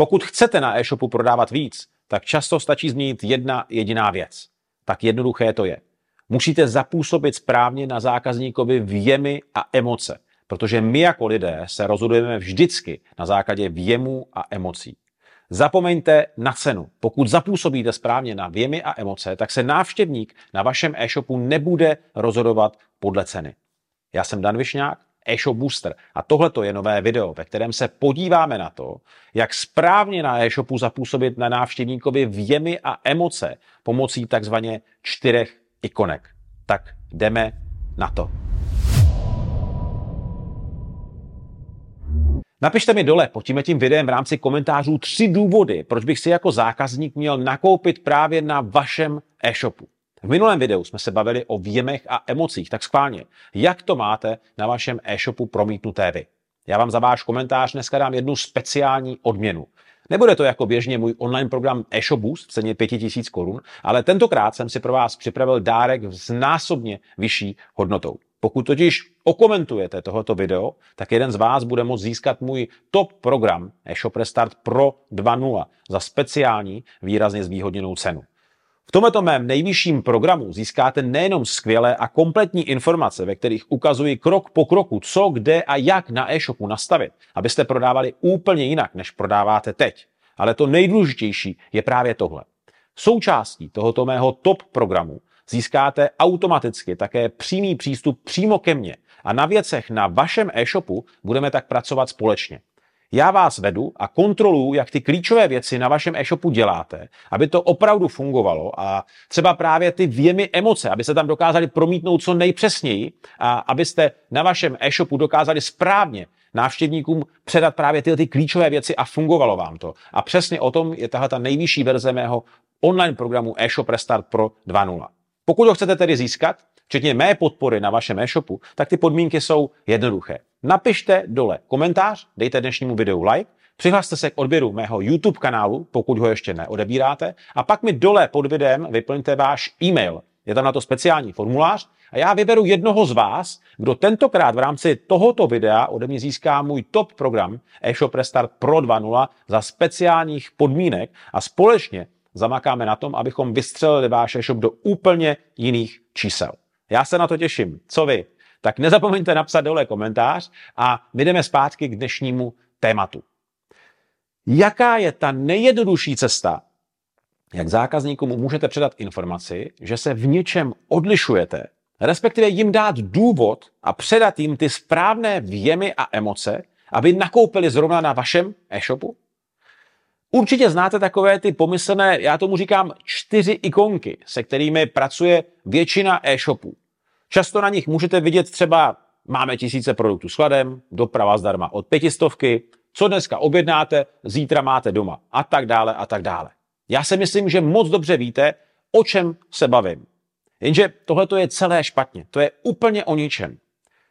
Pokud chcete na e-shopu prodávat víc, tak často stačí změnit jedna jediná věc. Tak jednoduché to je. Musíte zapůsobit správně na zákazníkovi věmy a emoce, protože my jako lidé se rozhodujeme vždycky na základě věmů a emocí. Zapomeňte na cenu. Pokud zapůsobíte správně na věmy a emoce, tak se návštěvník na vašem e-shopu nebude rozhodovat podle ceny. Já jsem Dan Višňák, e-shop booster a tohle je nové video, ve kterém se podíváme na to, jak správně na e-shopu zapůsobit na návštěvníkovi věmy a emoce pomocí takzvaně čtyřech ikonek. Tak jdeme na to. Napište mi dole pod tím videem v rámci komentářů tři důvody, proč bych si jako zákazník měl nakoupit právě na vašem e-shopu. V minulém videu jsme se bavili o věmech a emocích, tak schválně, jak to máte na vašem e-shopu promítnuté vy. Já vám za váš komentář dneska dám jednu speciální odměnu. Nebude to jako běžně můj online program e-shop boost v ceně 5000 korun, ale tentokrát jsem si pro vás připravil dárek s násobně vyšší hodnotou. Pokud totiž okomentujete tohoto video, tak jeden z vás bude moct získat můj top program eShop Restart Pro 2.0 za speciální výrazně zvýhodněnou cenu. V tomto mém nejvyšším programu získáte nejenom skvělé a kompletní informace, ve kterých ukazuji krok po kroku, co, kde a jak na e-shopu nastavit, abyste prodávali úplně jinak, než prodáváte teď. Ale to nejdůležitější je právě tohle. Součástí tohoto mého top programu získáte automaticky také přímý přístup přímo ke mně a na věcech na vašem e-shopu budeme tak pracovat společně. Já vás vedu a kontroluju, jak ty klíčové věci na vašem e-shopu děláte, aby to opravdu fungovalo a třeba právě ty věmy emoce, aby se tam dokázali promítnout co nejpřesněji a abyste na vašem e-shopu dokázali správně návštěvníkům předat právě tyhle ty klíčové věci a fungovalo vám to. A přesně o tom je tahle ta nejvyšší verze mého online programu eShop Restart Pro 2.0. Pokud ho chcete tedy získat, včetně mé podpory na vašem e-shopu, tak ty podmínky jsou jednoduché. Napište dole komentář, dejte dnešnímu videu like, přihlaste se k odběru mého YouTube kanálu, pokud ho ještě neodebíráte, a pak mi dole pod videem vyplňte váš e-mail. Je tam na to speciální formulář a já vyberu jednoho z vás, kdo tentokrát v rámci tohoto videa ode mě získá můj top program eShop Restart Pro 2.0 za speciálních podmínek a společně zamakáme na tom, abychom vystřelili váš e-shop do úplně jiných čísel. Já se na to těším. Co vy? Tak nezapomeňte napsat dole komentář a my jdeme zpátky k dnešnímu tématu. Jaká je ta nejjednodušší cesta, jak zákazníkům můžete předat informaci, že se v něčem odlišujete, respektive jim dát důvod a předat jim ty správné věmy a emoce, aby nakoupili zrovna na vašem e-shopu? Určitě znáte takové ty pomyslné, já tomu říkám, čtyři ikonky, se kterými pracuje většina e-shopů. Často na nich můžete vidět třeba máme tisíce produktů s kladem, doprava zdarma od pětistovky, co dneska objednáte, zítra máte doma a tak dále a tak dále. Já si myslím, že moc dobře víte, o čem se bavím. Jenže tohle je celé špatně. To je úplně o ničem.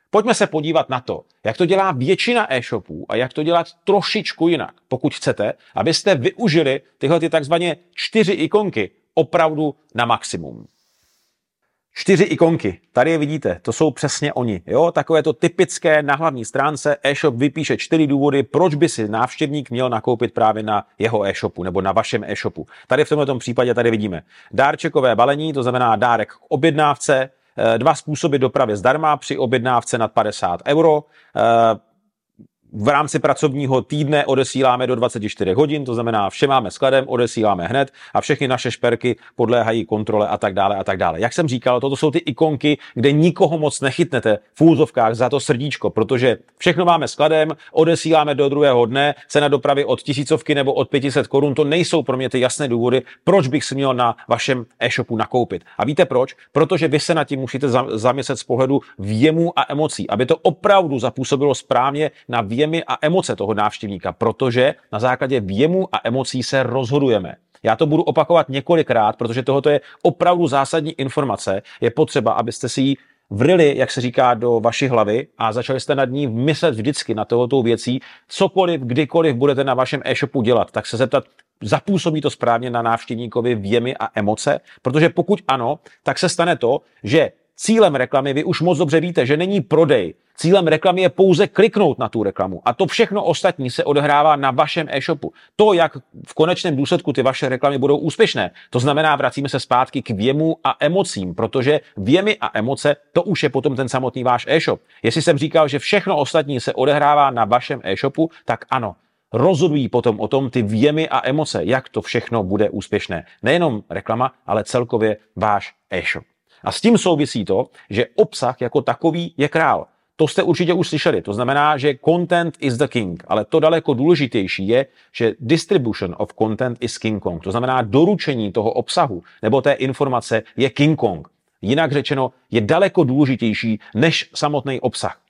Pojďme se podívat na to, jak to dělá většina e-shopů a jak to dělat trošičku jinak, pokud chcete, abyste využili tyhle ty takzvané čtyři ikonky opravdu na maximum. Čtyři ikonky, tady je vidíte, to jsou přesně oni. Jo? Takové to typické na hlavní stránce e-shop vypíše čtyři důvody, proč by si návštěvník měl nakoupit právě na jeho e-shopu nebo na vašem e-shopu. Tady v tomto případě tady vidíme dárčekové balení, to znamená dárek k objednávce, eh, dva způsoby dopravy zdarma při objednávce nad 50 euro, eh, v rámci pracovního týdne odesíláme do 24 hodin, to znamená, vše máme skladem, odesíláme hned a všechny naše šperky podléhají kontrole a tak dále a tak dále. Jak jsem říkal, toto jsou ty ikonky, kde nikoho moc nechytnete v úzovkách za to srdíčko, protože všechno máme skladem, odesíláme do druhého dne, cena dopravy od tisícovky nebo od 500 korun, to nejsou pro mě ty jasné důvody, proč bych si měl na vašem e-shopu nakoupit. A víte proč? Protože vy se na tím musíte zamyslet z pohledu věmu a emocí, aby to opravdu zapůsobilo správně na vě věmy a emoce toho návštěvníka, protože na základě věmu a emocí se rozhodujeme. Já to budu opakovat několikrát, protože tohoto je opravdu zásadní informace. Je potřeba, abyste si ji vrili, jak se říká, do vaší hlavy a začali jste nad ní myslet vždycky na tohoto věcí. Cokoliv, kdykoliv budete na vašem e-shopu dělat, tak se zeptat, zapůsobí to správně na návštěvníkovi věmy a emoce, protože pokud ano, tak se stane to, že cílem reklamy vy už moc dobře víte, že není prodej. Cílem reklamy je pouze kliknout na tu reklamu a to všechno ostatní se odehrává na vašem e-shopu. To, jak v konečném důsledku ty vaše reklamy budou úspěšné, to znamená, vracíme se zpátky k věmu a emocím, protože věmy a emoce, to už je potom ten samotný váš e-shop. Jestli jsem říkal, že všechno ostatní se odehrává na vašem e-shopu, tak ano, rozhodují potom o tom ty věmy a emoce, jak to všechno bude úspěšné. Nejenom reklama, ale celkově váš e-shop. A s tím souvisí to, že obsah jako takový je král. To jste určitě už slyšeli. To znamená, že content is the king. Ale to daleko důležitější je, že distribution of content is King Kong. To znamená, doručení toho obsahu nebo té informace je King Kong. Jinak řečeno, je daleko důležitější než samotný obsah.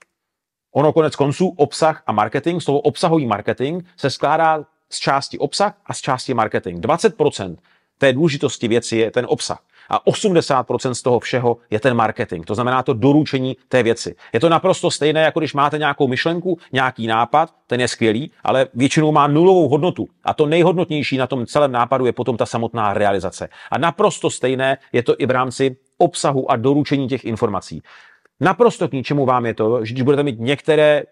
Ono konec konců obsah a marketing, slovo obsahový marketing se skládá z části obsah a z části marketing. 20% té důležitosti věci je ten obsah a 80% z toho všeho je ten marketing. To znamená to doručení té věci. Je to naprosto stejné, jako když máte nějakou myšlenku, nějaký nápad, ten je skvělý, ale většinou má nulovou hodnotu. A to nejhodnotnější na tom celém nápadu je potom ta samotná realizace. A naprosto stejné je to i v rámci obsahu a doručení těch informací. Naprosto k ničemu vám je to, že když budete mít některé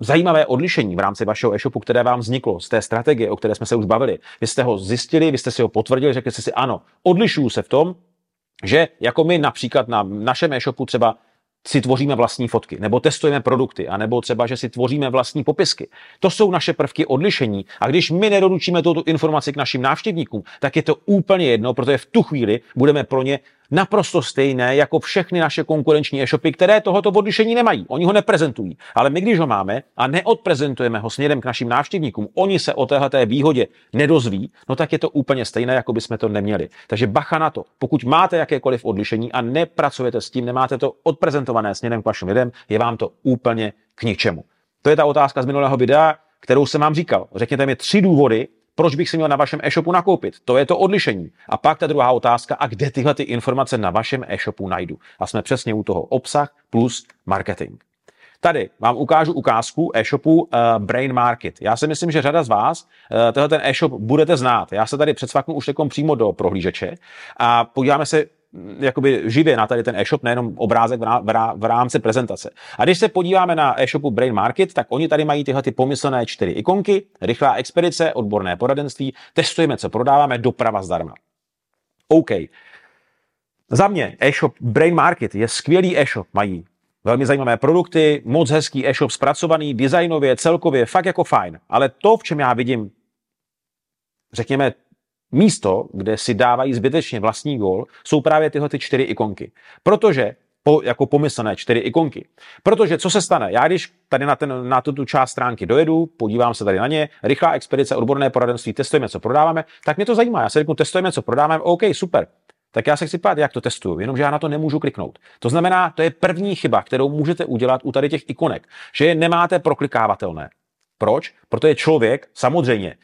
zajímavé odlišení v rámci vašeho e-shopu, které vám vzniklo z té strategie, o které jsme se už bavili. Vy jste ho zjistili, vy jste si ho potvrdili, řekli jste si ano, odlišuju se v tom, že jako my například na našem e-shopu třeba si tvoříme vlastní fotky, nebo testujeme produkty, anebo třeba, že si tvoříme vlastní popisky. To jsou naše prvky odlišení. A když my nedoručíme tuto informaci k našim návštěvníkům, tak je to úplně jedno, protože v tu chvíli budeme pro ně naprosto stejné jako všechny naše konkurenční e-shopy, které tohoto odlišení nemají. Oni ho neprezentují. Ale my, když ho máme a neodprezentujeme ho směrem k našim návštěvníkům, oni se o téhle výhodě nedozví, no tak je to úplně stejné, jako bychom to neměli. Takže bacha na to. Pokud máte jakékoliv odlišení a nepracujete s tím, nemáte to odprezentované směrem k vašim lidem, je vám to úplně k ničemu. To je ta otázka z minulého videa, kterou jsem vám říkal. Řekněte mi tři důvody, proč bych si měl na vašem e-shopu nakoupit? To je to odlišení. A pak ta druhá otázka, a kde tyhle ty informace na vašem e-shopu najdu? A jsme přesně u toho obsah plus marketing. Tady vám ukážu ukázku e-shopu uh, Brain Market. Já si myslím, že řada z vás uh, tenhle ten e-shop budete znát. Já se tady předsvaknu už přímo do prohlížeče a podíváme se jakoby živě na tady ten e-shop, nejenom obrázek v rámci prezentace. A když se podíváme na e-shopu Brain Market, tak oni tady mají tyhle ty pomyslné čtyři ikonky, rychlá expedice, odborné poradenství, testujeme, co prodáváme, doprava zdarma. OK. Za mě e-shop Brain Market je skvělý e-shop, mají velmi zajímavé produkty, moc hezký e-shop zpracovaný, designově, celkově, fakt jako fajn. Ale to, v čem já vidím, řekněme, místo, kde si dávají zbytečně vlastní gól, jsou právě tyhle ty čtyři ikonky. Protože po, jako pomyslné čtyři ikonky. Protože co se stane? Já když tady na, ten, na tuto část stránky dojedu, podívám se tady na ně, rychlá expedice, odborné poradenství, testujeme, co prodáváme, tak mě to zajímá. Já se řeknu, testujeme, co prodáváme, OK, super. Tak já se chci pát, jak to testuju, jenomže já na to nemůžu kliknout. To znamená, to je první chyba, kterou můžete udělat u tady těch ikonek, že je nemáte proklikávatelné. Proč? Protože člověk samozřejmě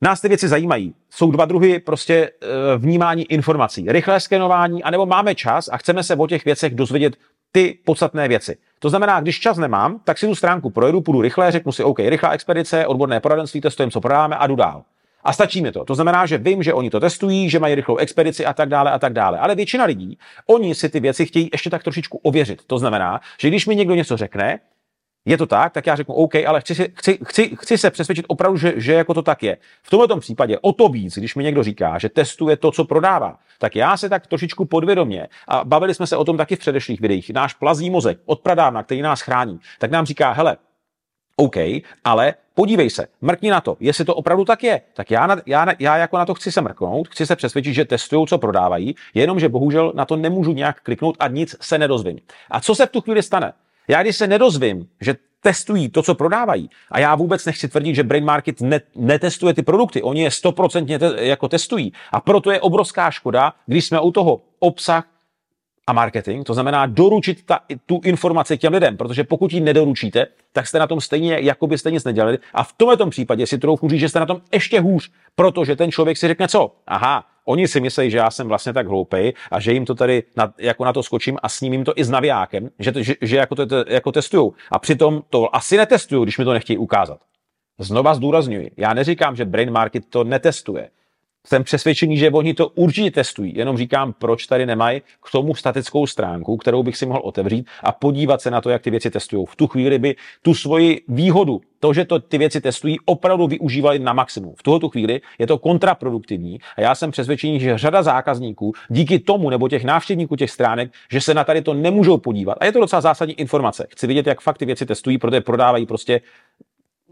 Nás ty věci zajímají. Jsou dva druhy prostě e, vnímání informací. Rychlé skenování, anebo máme čas a chceme se o těch věcech dozvědět ty podstatné věci. To znamená, když čas nemám, tak si tu stránku projedu, půjdu rychle, řeknu si, OK, rychlá expedice, odborné poradenství, testujeme, co prodáváme a jdu dál. A stačí mi to. To znamená, že vím, že oni to testují, že mají rychlou expedici a tak dále a tak dále. Ale většina lidí, oni si ty věci chtějí ještě tak trošičku ověřit. To znamená, že když mi někdo něco řekne, je to tak, tak já řeknu OK, ale chci, chci, chci, chci se přesvědčit opravdu, že, že jako to tak je. V tomto případě o to víc, když mi někdo říká, že testuje to, co prodává, tak já se tak trošičku podvědomě, a bavili jsme se o tom taky v předešlých videích, náš plazí mozek od pradávna, který nás chrání, tak nám říká, hele, OK, ale podívej se, mrkni na to, jestli to opravdu tak je, tak já, na, já, já jako na to chci se mrknout, chci se přesvědčit, že testují, co prodávají, jenomže bohužel na to nemůžu nějak kliknout a nic se nedozvím. A co se v tu chvíli stane? Já když se nedozvím, že testují to, co prodávají, a já vůbec nechci tvrdit, že Brain Market ne, netestuje ty produkty, oni je stoprocentně te, jako testují. A proto je obrovská škoda, když jsme u toho obsah a marketing, to znamená doručit ta, tu informaci těm lidem, protože pokud ji nedoručíte, tak jste na tom stejně, jako byste nic nedělali. A v tomto případě si trochu říct, že jste na tom ještě hůř, protože ten člověk si řekne co? Aha, oni si myslí, že já jsem vlastně tak hloupej a že jim to tady na, jako na to skočím a s ním jim to i s navijákem, že, to, že, že jako to jako testujou. A přitom to asi netestují, když mi to nechtějí ukázat. Znova zdůrazňuji, já neříkám, že Brain Market to netestuje. Jsem přesvědčený, že oni to určitě testují, jenom říkám, proč tady nemají k tomu statickou stránku, kterou bych si mohl otevřít a podívat se na to, jak ty věci testují. V tu chvíli by tu svoji výhodu, to, že to ty věci testují, opravdu využívali na maximum. V tuto chvíli je to kontraproduktivní a já jsem přesvědčený, že řada zákazníků díky tomu nebo těch návštěvníků těch stránek, že se na tady to nemůžou podívat. A je to docela zásadní informace. Chci vidět, jak fakt ty věci testují, protože prodávají prostě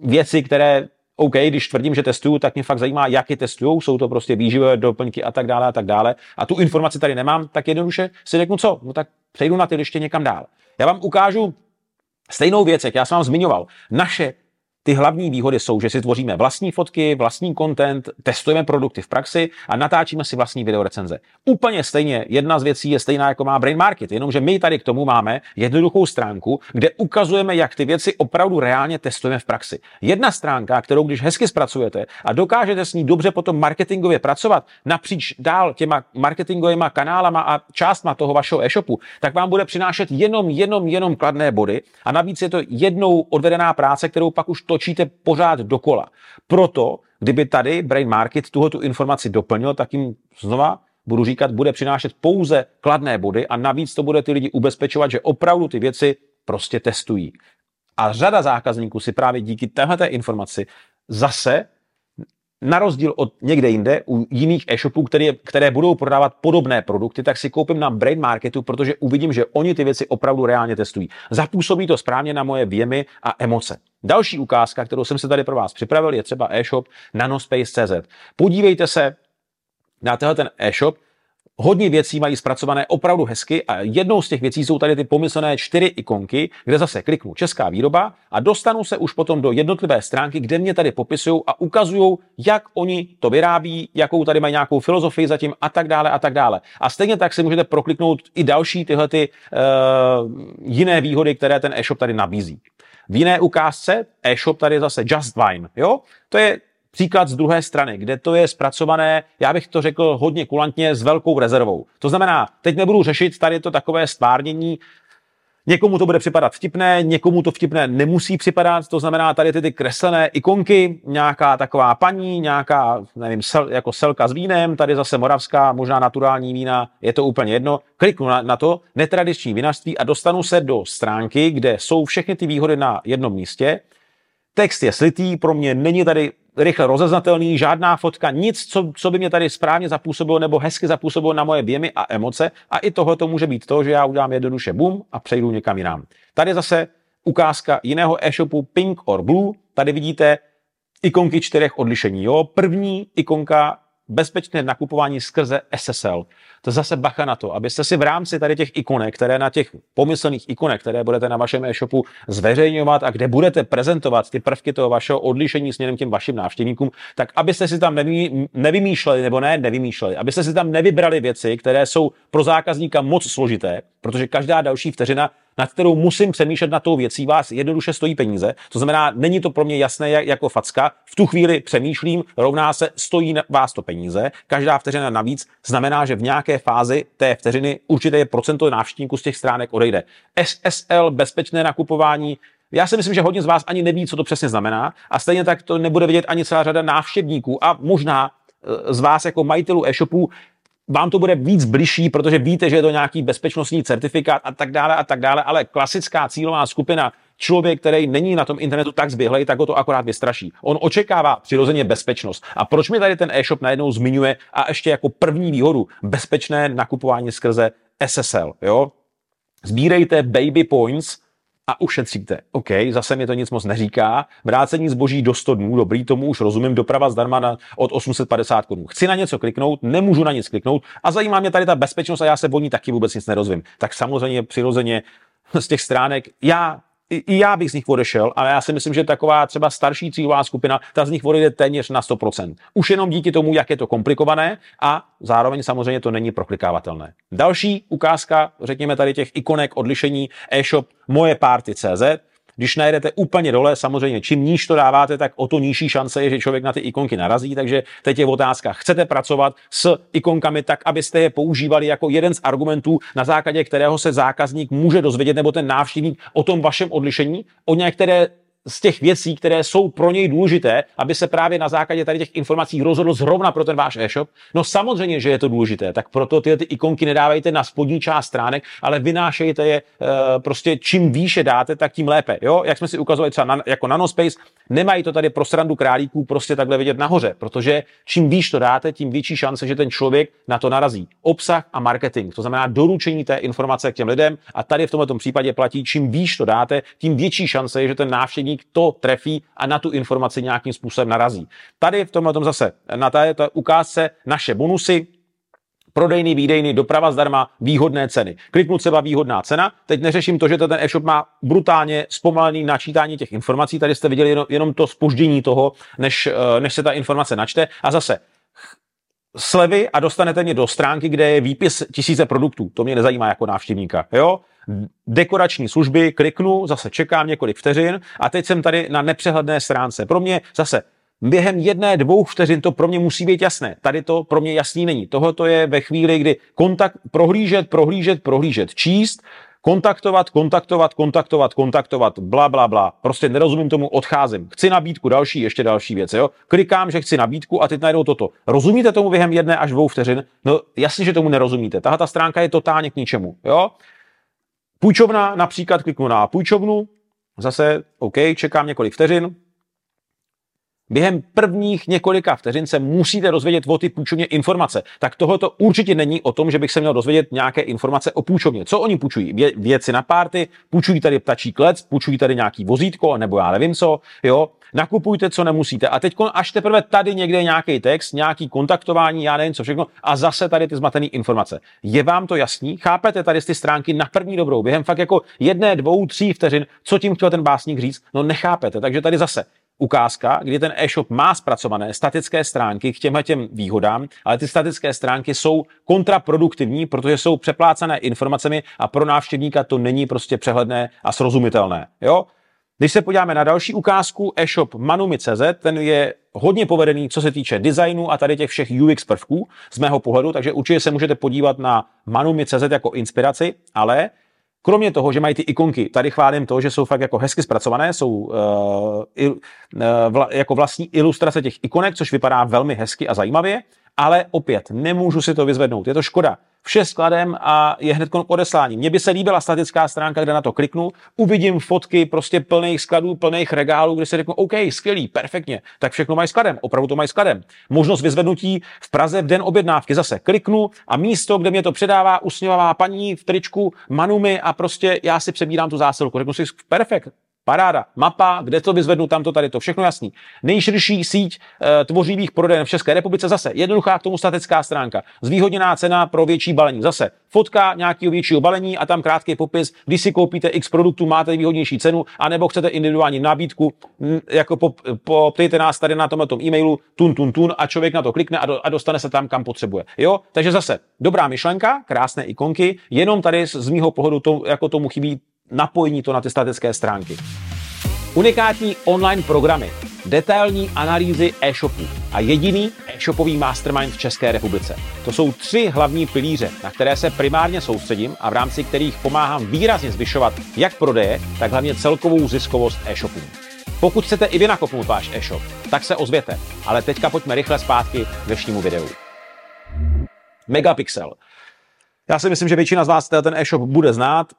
věci, které OK, když tvrdím, že testuju, tak mě fakt zajímá, jak je testují, jsou to prostě výživové doplňky a tak dále a tak dále. A tu informaci tady nemám, tak jednoduše si řeknu co, no tak přejdu na ty ještě někam dál. Já vám ukážu stejnou věc, jak já jsem vám zmiňoval. Naše ty hlavní výhody jsou, že si tvoříme vlastní fotky, vlastní content, testujeme produkty v praxi a natáčíme si vlastní videorecenze. Úplně stejně jedna z věcí je stejná jako má Brain Market, jenomže my tady k tomu máme jednoduchou stránku, kde ukazujeme, jak ty věci opravdu reálně testujeme v praxi. Jedna stránka, kterou když hezky zpracujete a dokážete s ní dobře potom marketingově pracovat napříč dál těma marketingovými kanálama a částma toho vašeho e-shopu, tak vám bude přinášet jenom, jenom, jenom kladné body a navíc je to jednou odvedená práce, kterou pak už to točíte pořád dokola. Proto, kdyby tady Brain Market tuhle tu informaci doplnil, tak jim znova budu říkat, bude přinášet pouze kladné body a navíc to bude ty lidi ubezpečovat, že opravdu ty věci prostě testují. A řada zákazníků si právě díky téhle informaci zase na rozdíl od někde jinde, u jiných e-shopů, které, které budou prodávat podobné produkty, tak si koupím na Brain Marketu, protože uvidím, že oni ty věci opravdu reálně testují. Zapůsobí to správně na moje věmy a emoce. Další ukázka, kterou jsem se tady pro vás připravil, je třeba e-shop nanospace.cz. Podívejte se na tenhle ten e-shop, hodně věcí mají zpracované opravdu hezky a jednou z těch věcí jsou tady ty pomyslné čtyři ikonky, kde zase kliknu česká výroba a dostanu se už potom do jednotlivé stránky, kde mě tady popisují a ukazují, jak oni to vyrábí, jakou tady mají nějakou filozofii zatím a tak dále a tak dále. A stejně tak si můžete prokliknout i další tyhle ty, uh, jiné výhody, které ten e-shop tady nabízí. V jiné ukázce e-shop tady zase Just Wine. Jo? To je Příklad z druhé strany, kde to je zpracované, já bych to řekl hodně kulantně, s velkou rezervou. To znamená, teď nebudu řešit tady to takové stvárnění, Někomu to bude připadat vtipné, někomu to vtipné nemusí připadat, to znamená tady ty, ty kreslené ikonky, nějaká taková paní, nějaká, nevím, sel, jako selka s vínem, tady zase moravská, možná naturální vína, je to úplně jedno. Kliknu na, na to, netradiční vinařství a dostanu se do stránky, kde jsou všechny ty výhody na jednom místě. Text je slitý, pro mě není tady rychle rozeznatelný, žádná fotka, nic, co, co by mě tady správně zapůsobilo nebo hezky zapůsobilo na moje věmy a emoce. A i tohle to může být to, že já udělám jednoduše boom a přejdu někam jinam. Tady zase ukázka jiného e-shopu Pink or Blue. Tady vidíte ikonky čtyřech odlišení. Jo? První ikonka bezpečné nakupování skrze SSL. To zase bacha na to, abyste si v rámci tady těch ikonek, které na těch pomyslných ikonek, které budete na vašem e-shopu zveřejňovat a kde budete prezentovat ty prvky toho vašeho odlišení směrem těm vašim návštěvníkům, tak abyste si tam nevy, nevymýšleli, nebo ne nevymýšleli, abyste si tam nevybrali věci, které jsou pro zákazníka moc složité, protože každá další vteřina nad kterou musím přemýšlet na tou věcí, vás jednoduše stojí peníze. To znamená, není to pro mě jasné jako facka. V tu chvíli přemýšlím, rovná se, stojí vás to peníze. Každá vteřina navíc znamená, že v nějaké fázi té vteřiny určité procento návštěvníků z těch stránek odejde. SSL, bezpečné nakupování, já si myslím, že hodně z vás ani neví, co to přesně znamená a stejně tak to nebude vidět ani celá řada návštěvníků a možná e, z vás jako majitelů e-shopů vám to bude víc bližší, protože víte, že je to nějaký bezpečnostní certifikát a tak dále a tak dále, ale klasická cílová skupina, člověk, který není na tom internetu tak zběhlej, tak ho to akorát vystraší. On očekává přirozeně bezpečnost. A proč mi tady ten e-shop najednou zmiňuje a ještě jako první výhodu bezpečné nakupování skrze SSL, jo? Sbírejte baby points, a ušetříte. OK, zase mi to nic moc neříká. Vrácení zboží do 100 dnů, dobrý, tomu už rozumím, doprava zdarma na, od 850 korun. Chci na něco kliknout, nemůžu na nic kliknout a zajímá mě tady ta bezpečnost a já se o ní taky vůbec nic nerozvím. Tak samozřejmě přirozeně z těch stránek já i já bych z nich odešel, ale já si myslím, že taková třeba starší cílová skupina, ta z nich odejde téměř na 100%. Už jenom díky tomu, jak je to komplikované a zároveň samozřejmě to není proklikávatelné. Další ukázka, řekněme tady těch ikonek odlišení e-shop moje party.cz, když najdete úplně dole, samozřejmě čím níž to dáváte, tak o to nižší šance je, že člověk na ty ikonky narazí. Takže teď je otázka, chcete pracovat s ikonkami tak, abyste je používali jako jeden z argumentů, na základě kterého se zákazník může dozvědět, nebo ten návštěvník o tom vašem odlišení, o některé z těch věcí, které jsou pro něj důležité, aby se právě na základě tady těch informací rozhodl zrovna pro ten váš e-shop? No samozřejmě, že je to důležité, tak proto ty, ty ikonky nedávejte na spodní část stránek, ale vynášejte je e, prostě čím výše dáte, tak tím lépe. Jo? Jak jsme si ukazovali třeba na, jako Nanospace, nemají to tady pro srandu králíků prostě takhle vidět nahoře, protože čím výš to dáte, tím větší šance, že ten člověk na to narazí. Obsah a marketing, to znamená doručení té informace k těm lidem a tady v tomto případě platí, čím výš to dáte, tím větší šance je, že ten návštěvník to trefí a na tu informaci nějakým způsobem narazí. Tady v tomhle zase na této ukázce naše bonusy, prodejný, výdejný, doprava zdarma, výhodné ceny. Kliknu třeba výhodná cena. Teď neřeším to, že ten e-shop má brutálně zpomalený načítání těch informací. Tady jste viděli jenom, jenom to spoždění toho, než, eh, než se ta informace načte. A zase slevy a dostanete mě do stránky, kde je výpis tisíce produktů. To mě nezajímá jako návštěvníka. Jo? Dekorační služby, kliknu, zase čekám několik vteřin a teď jsem tady na nepřehledné stránce. Pro mě zase během jedné, dvou vteřin to pro mě musí být jasné. Tady to pro mě jasný není. Tohle to je ve chvíli, kdy kontakt, prohlížet, prohlížet, prohlížet, číst, kontaktovat, kontaktovat, kontaktovat, kontaktovat, bla, bla, bla. Prostě nerozumím tomu, odcházím. Chci nabídku, další, ještě další věc, jo. Klikám, že chci nabídku a teď najdou toto. Rozumíte tomu během jedné až dvou vteřin? No jasně, že tomu nerozumíte. Tahle ta stránka je totálně k ničemu, jo. Půjčovna, například kliknu na půjčovnu, zase OK, čekám několik vteřin, Během prvních několika vteřin se musíte dozvědět o ty půjčovně informace. Tak tohle to určitě není o tom, že bych se měl dozvědět nějaké informace o půjčovně. Co oni půjčují? Vě, věci na párty, půjčují tady ptačí klec, půjčují tady nějaký vozítko, nebo já nevím co, jo. Nakupujte, co nemusíte. A teď až teprve tady někde nějaký text, nějaký kontaktování, já nevím co všechno, a zase tady ty zmatené informace. Je vám to jasný? Chápete tady ty stránky na první dobrou, během fakt jako jedné, dvou, tří vteřin, co tím chtěl ten básník říct? No nechápete. Takže tady zase ukázka, kdy ten e-shop má zpracované statické stránky k těmhle těm výhodám, ale ty statické stránky jsou kontraproduktivní, protože jsou přeplácené informacemi a pro návštěvníka to není prostě přehledné a srozumitelné. Jo? Když se podíváme na další ukázku, e-shop manumi.cz, ten je hodně povedený, co se týče designu a tady těch všech UX prvků z mého pohledu, takže určitě se můžete podívat na manumi.cz jako inspiraci, ale Kromě toho, že mají ty ikonky, tady chválím to, že jsou fakt jako hezky zpracované, jsou uh, il, uh, vla, jako vlastní ilustrace těch ikonek, což vypadá velmi hezky a zajímavě, ale opět nemůžu si to vyzvednout, je to škoda vše skladem a je hned k odeslání. Mně by se líbila statická stránka, kde na to kliknu, uvidím fotky prostě plných skladů, plných regálů, kde se řeknu, OK, skvělý, perfektně, tak všechno mají skladem, opravdu to mají skladem. Možnost vyzvednutí v Praze v den objednávky, zase kliknu a místo, kde mě to předává usměvavá paní v tričku, manumi a prostě já si přebírám tu zásilku. Řeknu si, perfekt, Paráda, mapa, kde to vyzvednu, tam to tady to, všechno jasný. Nejširší síť e, tvořivých prodejen v České republice zase jednoduchá k tomu statická stránka. Zvýhodněná cena pro větší balení. Zase fotka nějakého většího balení a tam krátký popis, když si koupíte X produktů, máte výhodnější cenu, anebo chcete individuální nabídku, m, jako po, poptejte nás tady na tomhle e-mailu tun, tun, tun a člověk na to klikne a, do, a dostane se tam, kam potřebuje. Jo, takže zase dobrá myšlenka, krásné ikonky, jenom tady z mýho pohledu to, jako tomu chybí napojení to na ty statické stránky. Unikátní online programy, detailní analýzy e-shopů a jediný e-shopový mastermind v České republice. To jsou tři hlavní pilíře, na které se primárně soustředím a v rámci kterých pomáhám výrazně zvyšovat jak prodeje, tak hlavně celkovou ziskovost e-shopů. Pokud chcete i vy nakopnout váš e-shop, tak se ozvěte. Ale teďka pojďme rychle zpátky k dnešnímu videu. Megapixel. Já si myslím, že většina z vás ten e-shop bude znát.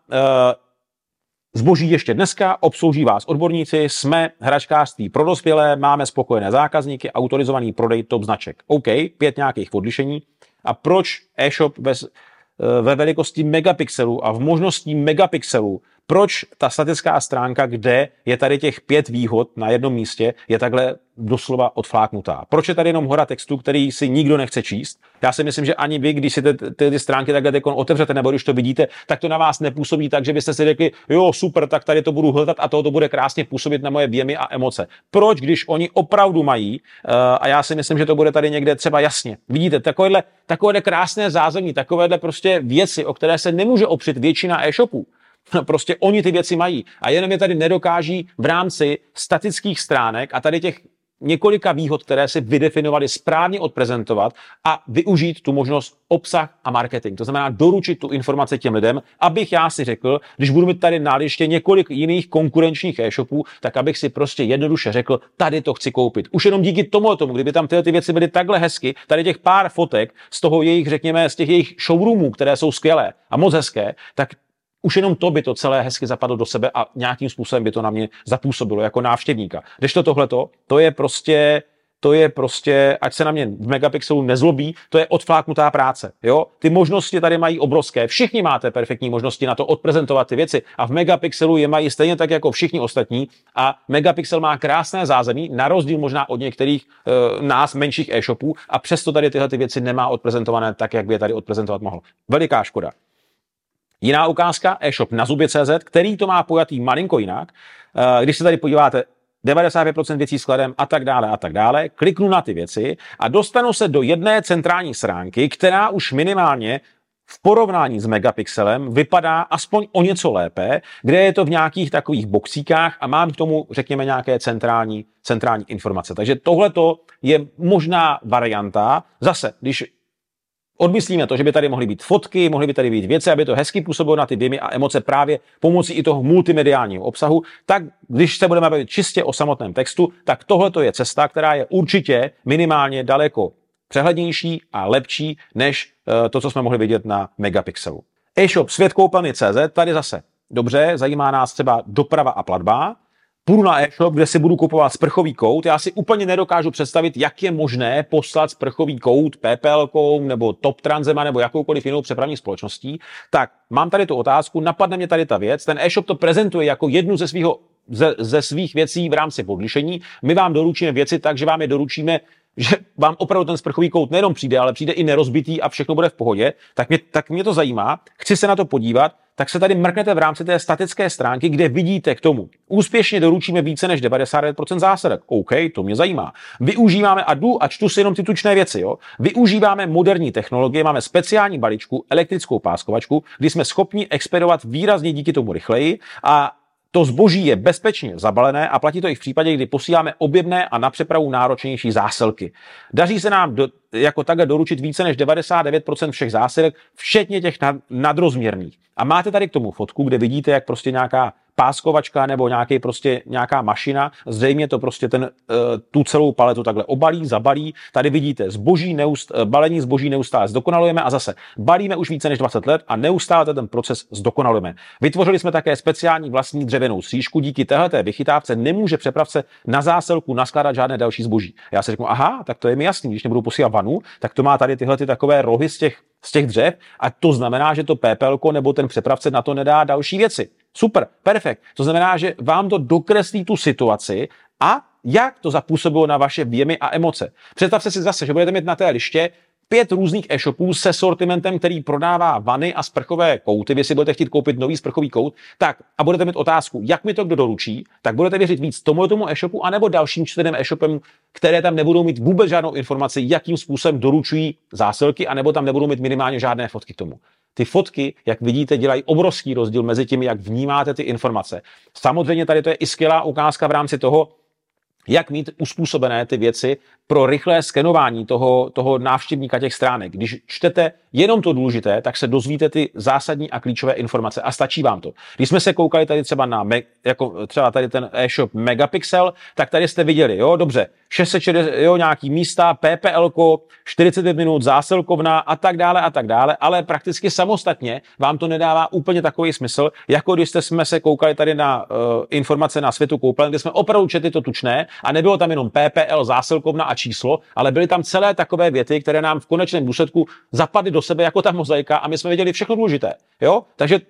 Zboží ještě dneska, obslouží vás odborníci, jsme hračkářství pro dospělé, máme spokojené zákazníky, autorizovaný prodej top značek. OK, pět nějakých odlišení. A proč e-shop ve, eh, ve velikosti megapixelů a v možností megapixelů proč ta statická stránka, kde je tady těch pět výhod na jednom místě, je takhle doslova odfláknutá. Proč je tady jenom hora textu, který si nikdo nechce číst? Já si myslím, že ani vy, když si ty, ty, ty stránky takhle teď otevřete nebo když to vidíte, tak to na vás nepůsobí tak, že byste si řekli, jo, super, tak tady to budu hledat a to, to bude krásně působit na moje věmy a emoce. Proč, když oni opravdu mají, uh, a já si myslím, že to bude tady někde třeba jasně. Vidíte, takovéhle, takovéhle krásné zázemí, takovéhle prostě věci, o které se nemůže opřít většina e-shopů, prostě oni ty věci mají a jenom je tady nedokáží v rámci statických stránek a tady těch několika výhod, které si vydefinovali, správně odprezentovat a využít tu možnost obsah a marketing. To znamená doručit tu informaci těm lidem, abych já si řekl, když budu mít tady na několik jiných konkurenčních e-shopů, tak abych si prostě jednoduše řekl, tady to chci koupit. Už jenom díky tomu, tomu kdyby tam tyhle ty věci byly takhle hezky, tady těch pár fotek z toho jejich, řekněme, z těch jejich showroomů, které jsou skvělé a moc hezké, tak už jenom to by to celé hezky zapadlo do sebe a nějakým způsobem by to na mě zapůsobilo jako návštěvníka. Když to tohleto, to je prostě to je prostě, ať se na mě v megapixelu nezlobí, to je odfláknutá práce. Jo? Ty možnosti tady mají obrovské. Všichni máte perfektní možnosti na to odprezentovat ty věci a v megapixelu je mají stejně tak jako všichni ostatní a megapixel má krásné zázemí, na rozdíl možná od některých e, nás menších e-shopů a přesto tady tyhle ty věci nemá odprezentované tak, jak by je tady odprezentovat mohl. Veliká škoda. Jiná ukázka, e-shop na zubě.cz, který to má pojatý malinko jinak. Eh, když se tady podíváte, 95% věcí skladem a tak dále a tak dále. Kliknu na ty věci a dostanu se do jedné centrální stránky, která už minimálně v porovnání s megapixelem vypadá aspoň o něco lépe, kde je to v nějakých takových boxíkách a mám k tomu, řekněme, nějaké centrální, centrální informace. Takže tohle je možná varianta. Zase, když odmyslíme to, že by tady mohly být fotky, mohly by tady být věci, aby to hezky působilo na ty dojmy a emoce právě pomocí i toho multimediálního obsahu, tak když se budeme bavit čistě o samotném textu, tak tohle je cesta, která je určitě minimálně daleko přehlednější a lepší než eh, to, co jsme mohli vidět na Megapixelu. E-shop světkoupelny.cz, tady zase. Dobře, zajímá nás třeba doprava a platba, půjdu na e-shop, kde si budu kupovat sprchový kout, já si úplně nedokážu představit, jak je možné poslat sprchový kout PPL nebo Top Transema nebo jakoukoliv jinou přepravní společností, tak mám tady tu otázku, napadne mě tady ta věc, ten e-shop to prezentuje jako jednu ze svého ze, ze svých věcí v rámci podlišení. My vám doručíme věci tak, že vám je doručíme že vám opravdu ten sprchový kout nejenom přijde, ale přijde i nerozbitý a všechno bude v pohodě, tak mě, tak mě to zajímá, chci se na to podívat, tak se tady mrknete v rámci té statické stránky, kde vidíte k tomu. Úspěšně doručíme více než 99% zásadek. OK, to mě zajímá. Využíváme a jdu a čtu si jenom ty tučné věci. Jo? Využíváme moderní technologie, máme speciální balíčku, elektrickou páskovačku, kdy jsme schopni expedovat výrazně díky tomu rychleji a to zboží je bezpečně zabalené a platí to i v případě, kdy posíláme objemné a na přepravu náročnější zásilky. Daří se nám do, jako takhle doručit více než 99% všech zásilek, včetně těch nad, nadrozměrných. A máte tady k tomu fotku, kde vidíte, jak prostě nějaká páskovačka nebo nějaký prostě nějaká mašina, zřejmě to prostě ten, eh, tu celou paletu takhle obalí, zabalí. Tady vidíte zboží, neust, eh, balení zboží neustále zdokonalujeme a zase balíme už více než 20 let a neustále ten proces zdokonalujeme. Vytvořili jsme také speciální vlastní dřevěnou střížku, díky téhle vychytávce nemůže přepravce na zásilku naskládat žádné další zboží. Já si řeknu, aha, tak to je mi jasný, když nebudu posílat vanu, tak to má tady tyhle ty takové rohy z těch z těch dřev a to znamená, že to PPL nebo ten přepravce na to nedá další věci. Super, perfekt. To znamená, že vám to dokreslí tu situaci a jak to zapůsobilo na vaše věmy a emoce. Představte si zase, že budete mít na té liště pět různých e-shopů se sortimentem, který prodává vany a sprchové kouty. Vy si budete chtít koupit nový sprchový kout, tak a budete mít otázku, jak mi to kdo doručí, tak budete věřit víc tomu tomu e-shopu anebo dalším čtyřem e-shopem, které tam nebudou mít vůbec žádnou informaci, jakým způsobem doručují zásilky, anebo tam nebudou mít minimálně žádné fotky k tomu. Ty fotky, jak vidíte, dělají obrovský rozdíl mezi tím, jak vnímáte ty informace. Samozřejmě tady to je i skvělá ukázka v rámci toho, jak mít uspůsobené ty věci pro rychlé skenování toho, toho návštěvníka těch stránek. Když čtete jenom to důležité, tak se dozvíte ty zásadní a klíčové informace a stačí vám to. Když jsme se koukali tady třeba na, jako třeba tady ten e-shop Megapixel, tak tady jste viděli, jo, dobře, 660, jo, nějaký místa, PPL, 45 minut, zásilkovna a tak dále a tak dále, ale prakticky samostatně vám to nedává úplně takový smysl, jako když jste jsme se koukali tady na uh, informace na světu koupelen, kde jsme opravdu četli to tučné a nebylo tam jenom PPL, zásilkovna a číslo, ale byly tam celé takové věty, které nám v konečném důsledku zapadly do sebe jako ta mozaika a my jsme věděli všechno důležité. Jo? Takže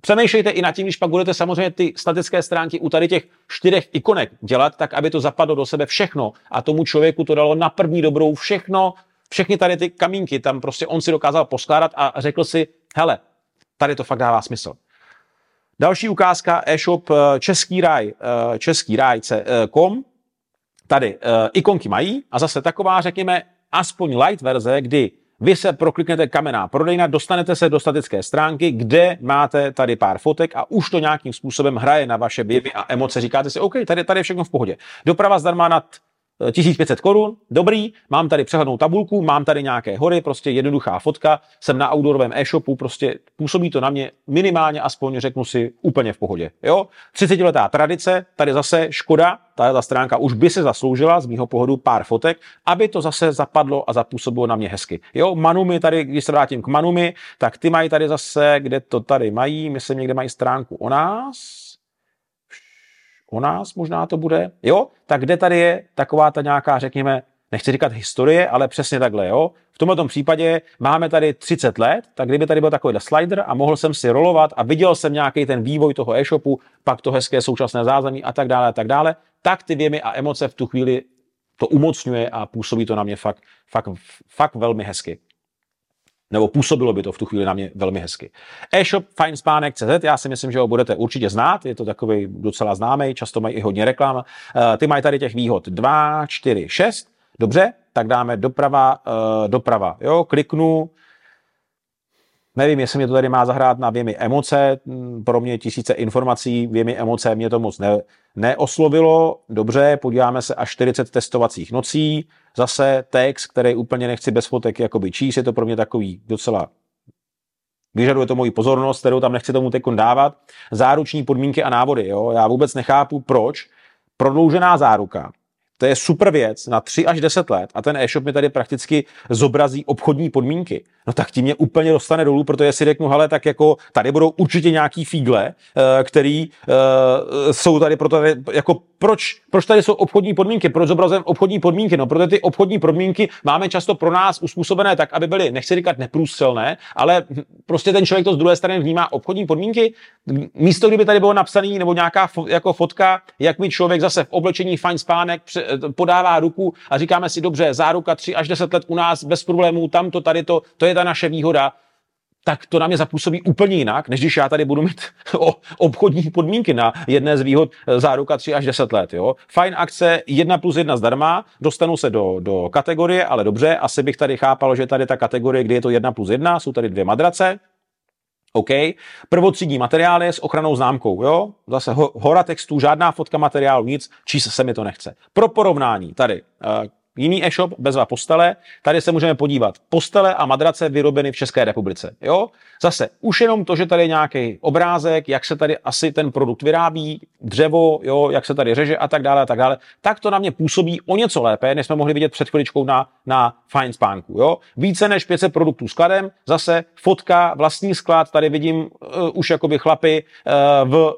přemýšlejte i nad tím, když pak budete samozřejmě ty statické stránky u tady těch čtyřech ikonek dělat, tak aby to zapadlo do sebe všechno a tomu člověku to dalo na první dobrou všechno, všechny tady ty kamínky, tam prostě on si dokázal poskládat a řekl si, hele, tady to fakt dává smysl. Další ukázka e-shop eh, Český ráj, eh, český ráj.com. Tady ikonky mají a zase taková, řekněme, aspoň light verze, kdy vy se prokliknete kamená prodejna, dostanete se do statické stránky, kde máte tady pár fotek a už to nějakým způsobem hraje na vaše běby a emoce. Říkáte si, OK, tady, tady je všechno v pohodě. Doprava zdarma nad 1500 korun, dobrý, mám tady přehlednou tabulku, mám tady nějaké hory, prostě jednoduchá fotka, jsem na outdoorovém e-shopu, prostě působí to na mě minimálně, aspoň řeknu si, úplně v pohodě. Jo? 30 letá tradice, tady zase škoda, ta stránka už by se zasloužila z mýho pohledu pár fotek, aby to zase zapadlo a zapůsobilo na mě hezky. Jo, Manumi tady, když se vrátím k Manumi, tak ty mají tady zase, kde to tady mají, myslím, někde mají stránku o nás, o nás možná to bude, jo, tak kde tady je taková ta nějaká, řekněme, nechci říkat historie, ale přesně takhle, jo. V tomto případě máme tady 30 let, tak kdyby tady byl takovýhle slider a mohl jsem si rolovat a viděl jsem nějaký ten vývoj toho e-shopu, pak to hezké současné zázemí a tak dále a tak dále, tak ty věmy a emoce v tu chvíli to umocňuje a působí to na mě fakt, fakt, fakt velmi hezky nebo působilo by to v tu chvíli na mě velmi hezky. E-shop finespánek.cz, já si myslím, že ho budete určitě znát, je to takový docela známý, často mají i hodně reklam. Eh, ty mají tady těch výhod 2, 4, 6, dobře, tak dáme doprava, eh, doprava, jo, kliknu, Nevím, jestli mě to tady má zahrát na věmi emoce, pro mě tisíce informací, věmi emoce mě to moc ne, neoslovilo. Dobře, podíváme se až 40 testovacích nocí, zase text, který úplně nechci bez fotek jakoby číst, je to pro mě takový docela vyžaduje to moji pozornost, kterou tam nechci tomu teď dávat. Záruční podmínky a návody. Jo? Já vůbec nechápu, proč prodloužená záruka to je super věc na 3 až 10 let a ten e-shop mi tady prakticky zobrazí obchodní podmínky. No tak tím mě úplně dostane dolů, protože si řeknu, hele, tak jako tady budou určitě nějaký fígle, eh, který uh, jsou tady proto, jako proč, proč tady jsou obchodní podmínky, proč zobrazujeme obchodní podmínky, no protože ty obchodní podmínky máme často pro nás uspůsobené tak, aby byly, nechci říkat neprůstřelné, ale prostě ten člověk to z druhé strany vnímá. Obchodní podmínky, místo kdyby tady bylo napsaný nebo nějaká fo, jako fotka, jak mi člověk zase v oblečení fajn spánek podává ruku a říkáme si, dobře, záruka 3 až 10 let u nás bez problémů, tamto, tady to, to je ta naše výhoda, tak to na mě zapůsobí úplně jinak, než když já tady budu mít o obchodní podmínky na jedné z výhod eh, záruka 3 až 10 let. Jo. Fajn akce 1 plus 1 zdarma, dostanu se do, do kategorie, ale dobře, asi bych tady chápal, že tady ta kategorie, kdy je to 1 plus 1, jsou tady dvě madrace, OK. Prvotřídní materiály s ochranou známkou, jo? Zase hora textů, žádná fotka materiálu, nic, číst se mi to nechce. Pro porovnání, tady, uh, jiný e-shop, bezva postele, tady se můžeme podívat. Postele a madrace vyrobeny v České republice, jo? Zase, už jenom to, že tady je nějaký obrázek, jak se tady asi ten produkt vyrábí, dřevo, jo, jak se tady řeže a tak dále a tak dále, tak to na mě působí o něco lépe, než jsme mohli vidět před chviličkou na, na Fine spánku, jo? Více než 500 produktů skladem, zase fotka, vlastní sklad, tady vidím uh, už jakoby chlapy uh, v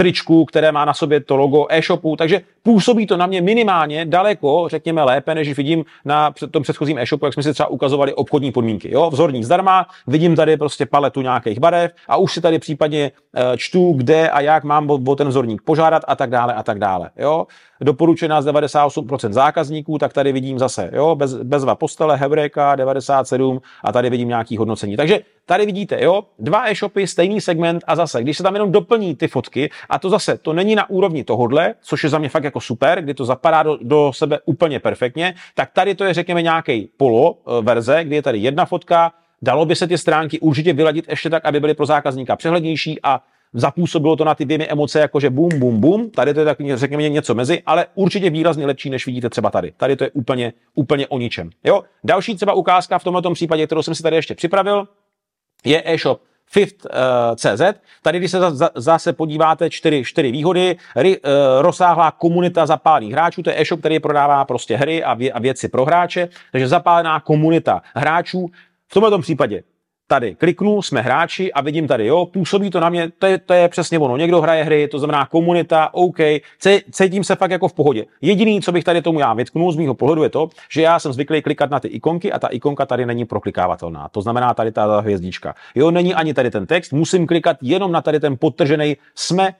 tričku, které má na sobě to logo e-shopu, takže působí to na mě minimálně daleko, řekněme, lépe, než vidím na tom předchozím e-shopu, jak jsme si třeba ukazovali obchodní podmínky. Jo? Vzorník zdarma, vidím tady prostě paletu nějakých barev a už si tady případně e, čtu, kde a jak mám o ten vzorník požádat a tak dále a tak dále. Jo? Doporučená z 98% zákazníků, tak tady vidím zase, jo, bez, bezva postele, Hebreka 97 a tady vidím nějaký hodnocení. Takže tady vidíte, jo, dva e-shopy, stejný segment a zase, když se tam jenom doplní ty fotky a to zase, to není na úrovni tohodle, což je za mě fakt jako super, kdy to zapadá do, do sebe úplně perfektně, tak tady to je, řekněme, nějaký polo e, verze, kdy je tady jedna fotka, dalo by se ty stránky určitě vyladit ještě tak, aby byly pro zákazníka přehlednější a zapůsobilo to na ty dvě emoce, jakože bum, bum, bum. Tady to je tak, řekněme, něco mezi, ale určitě výrazně lepší, než vidíte třeba tady. Tady to je úplně, úplně o ničem. Jo? Další třeba ukázka v tomto případě, kterou jsem si tady ještě připravil, je e-shop Fifth.cz. Uh, Tady, když se zase podíváte, čtyři, čtyři výhody, ry, uh, rozsáhlá komunita zapálených hráčů, to je e-shop, který prodává prostě hry a, vě, a věci pro hráče, takže zapálená komunita hráčů. V tomto případě tady kliknu, jsme hráči a vidím tady, jo, působí to na mě, to je, to je přesně ono. Někdo hraje hry, to znamená komunita, OK, cítím se fakt jako v pohodě. Jediný, co bych tady tomu já vytknul z mého pohledu, je to, že já jsem zvyklý klikat na ty ikonky a ta ikonka tady není proklikávatelná. To znamená tady ta hvězdička. Jo, není ani tady ten text, musím klikat jenom na tady ten podtržený jsme, uh,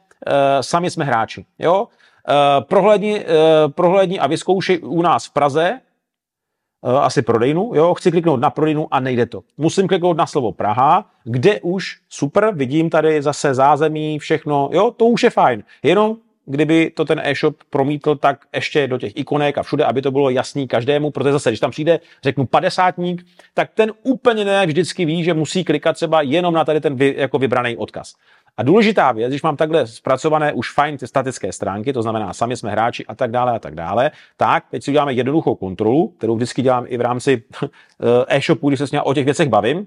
sami jsme hráči. Jo, Uh, prohlédni, uh, prohlédni a vyzkoušej u nás v Praze, asi prodejnu, jo, chci kliknout na prodejnu a nejde to. Musím kliknout na slovo Praha, kde už super, vidím tady zase zázemí, všechno, jo, to už je fajn. Jenom kdyby to ten e-shop promítl tak ještě do těch ikonek a všude, aby to bylo jasný každému, protože zase, když tam přijde, řeknu padesátník, tak ten úplně ne vždycky ví, že musí klikat třeba jenom na tady ten vy, jako vybraný odkaz. A důležitá věc, když mám takhle zpracované už fajn ty statické stránky, to znamená, sami jsme hráči a tak dále a tak dále, tak teď si uděláme jednoduchou kontrolu, kterou vždycky dělám i v rámci e-shopu, když se s o těch věcech bavím.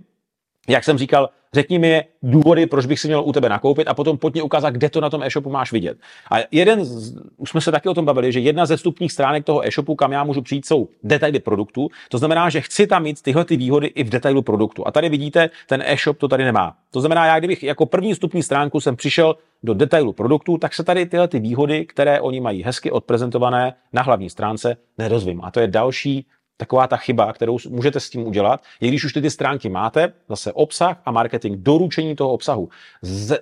Jak jsem říkal, řekni mi důvody, proč bych si měl u tebe nakoupit a potom pojď ukázat, kde to na tom e-shopu máš vidět. A jeden, z, už jsme se taky o tom bavili, že jedna ze vstupních stránek toho e-shopu, kam já můžu přijít, jsou detaily produktu. To znamená, že chci tam mít tyhle ty výhody i v detailu produktu. A tady vidíte, ten e-shop to tady nemá. To znamená, já kdybych jako první vstupní stránku jsem přišel do detailu produktu, tak se tady tyhle ty výhody, které oni mají hezky odprezentované na hlavní stránce, nedozvím. A to je další taková ta chyba, kterou můžete s tím udělat, je když už ty, ty stránky máte, zase obsah a marketing, doručení toho obsahu.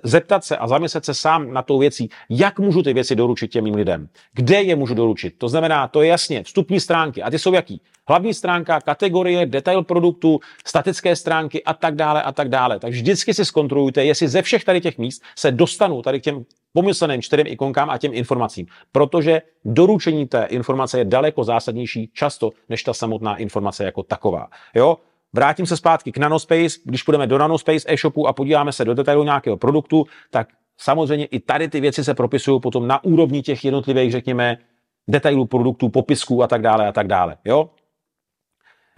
Zeptat se a zamyslet se sám na tou věcí, jak můžu ty věci doručit těm lidem, kde je můžu doručit. To znamená, to je jasně, vstupní stránky. A ty jsou jaký? Hlavní stránka, kategorie, detail produktu, statické stránky a tak dále a tak dále. Takže vždycky si zkontrolujte, jestli ze všech tady těch míst se dostanu tady k těm pomyslným čtyřem ikonkám a těm informacím. Protože doručení té informace je daleko zásadnější často, než ta samotná informace jako taková. Jo? Vrátím se zpátky k Nanospace. Když půjdeme do Nanospace e-shopu a podíváme se do detailu nějakého produktu, tak samozřejmě i tady ty věci se propisují potom na úrovni těch jednotlivých, řekněme, detailů produktů, popisků a tak dále a tak dále. Jo?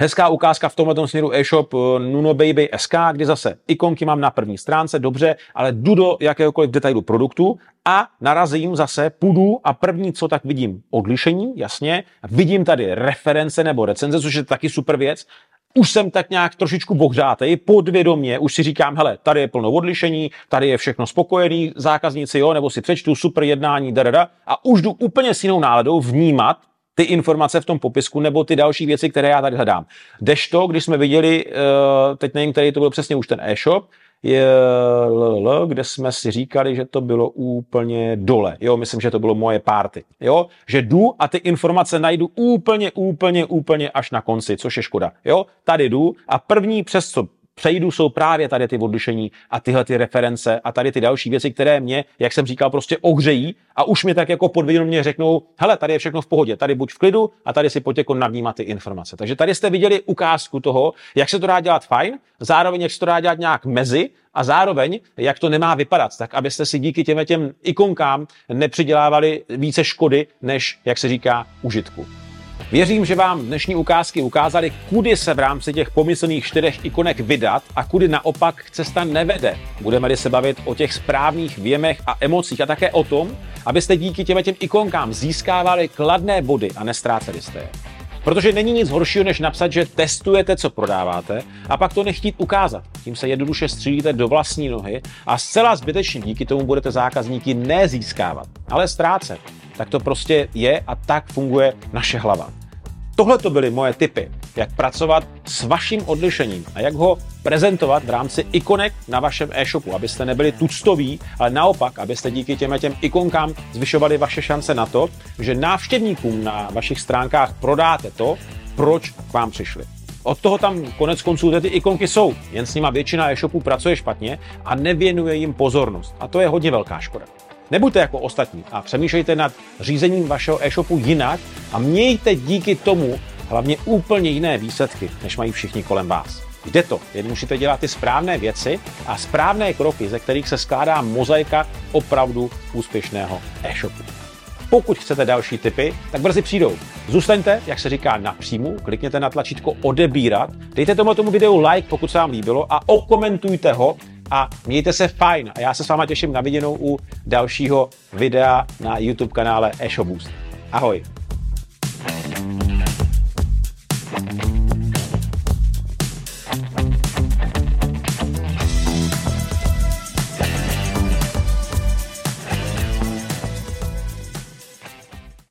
Hezká ukázka v tomhle směru e-shop eh, Nuno Baby SK, kdy zase ikonky mám na první stránce, dobře, ale jdu do jakéhokoliv detailu produktu a narazím zase, půjdu a první, co tak vidím, odlišení, jasně, vidím tady reference nebo recenze, což je taky super věc, už jsem tak nějak trošičku bohřátej, podvědomě, už si říkám, hele, tady je plno odlišení, tady je všechno spokojený, zákazníci, jo, nebo si přečtu super jednání, da, a už jdu úplně s jinou náladou vnímat ty informace v tom popisku nebo ty další věci, které já tady hledám. to, když jsme viděli, eh, teď nevím, který to byl přesně už ten e-shop, je kde jsme si říkali, že to bylo úplně dole. Jo, myslím, že to bylo moje party. Jo, že jdu a ty informace najdu úplně, úplně, úplně až na konci, což je škoda. Jo, tady jdu a první, přes co přejdu, jsou právě tady ty odlišení a tyhle ty reference a tady ty další věci, které mě, jak jsem říkal, prostě ohřejí a už mi tak jako podvědomě řeknou, hele, tady je všechno v pohodě, tady buď v klidu a tady si pojď jako navnímat ty informace. Takže tady jste viděli ukázku toho, jak se to dá dělat fajn, zároveň jak se to dá dělat nějak mezi a zároveň, jak to nemá vypadat, tak abyste si díky těm těm ikonkám nepřidělávali více škody, než, jak se říká, užitku. Věřím, že vám dnešní ukázky ukázaly, kudy se v rámci těch pomyslných čtyřech ikonek vydat a kudy naopak cesta nevede. Budeme se bavit o těch správných věmech a emocích a také o tom, abyste díky těm těm ikonkám získávali kladné body a nestráceli jste je. Protože není nic horšího, než napsat, že testujete, co prodáváte, a pak to nechtít ukázat. Tím se jednoduše střílíte do vlastní nohy a zcela zbytečně díky tomu budete zákazníky nezískávat, ale ztrácet. Tak to prostě je a tak funguje naše hlava. Tohle to byly moje tipy, jak pracovat s vaším odlišením a jak ho prezentovat v rámci ikonek na vašem e-shopu, abyste nebyli tuctoví, ale naopak, abyste díky těm těm ikonkám zvyšovali vaše šance na to, že návštěvníkům na vašich stránkách prodáte to, proč k vám přišli. Od toho tam konec konců ty ikonky jsou, jen s nima většina e-shopů pracuje špatně a nevěnuje jim pozornost. A to je hodně velká škoda. Nebuďte jako ostatní a přemýšlejte nad řízením vašeho e-shopu jinak a mějte díky tomu hlavně úplně jiné výsledky, než mají všichni kolem vás. Jde to, jen musíte dělat ty správné věci a správné kroky, ze kterých se skládá mozaika opravdu úspěšného e-shopu. Pokud chcete další tipy, tak brzy přijdou. Zůstaňte, jak se říká, na příjmu, klikněte na tlačítko odebírat, dejte tomu tomu videu like, pokud se vám líbilo a okomentujte ho a mějte se fajn. A já se s váma těším na viděnou u dalšího videa na YouTube kanále eShop Ahoj! thank you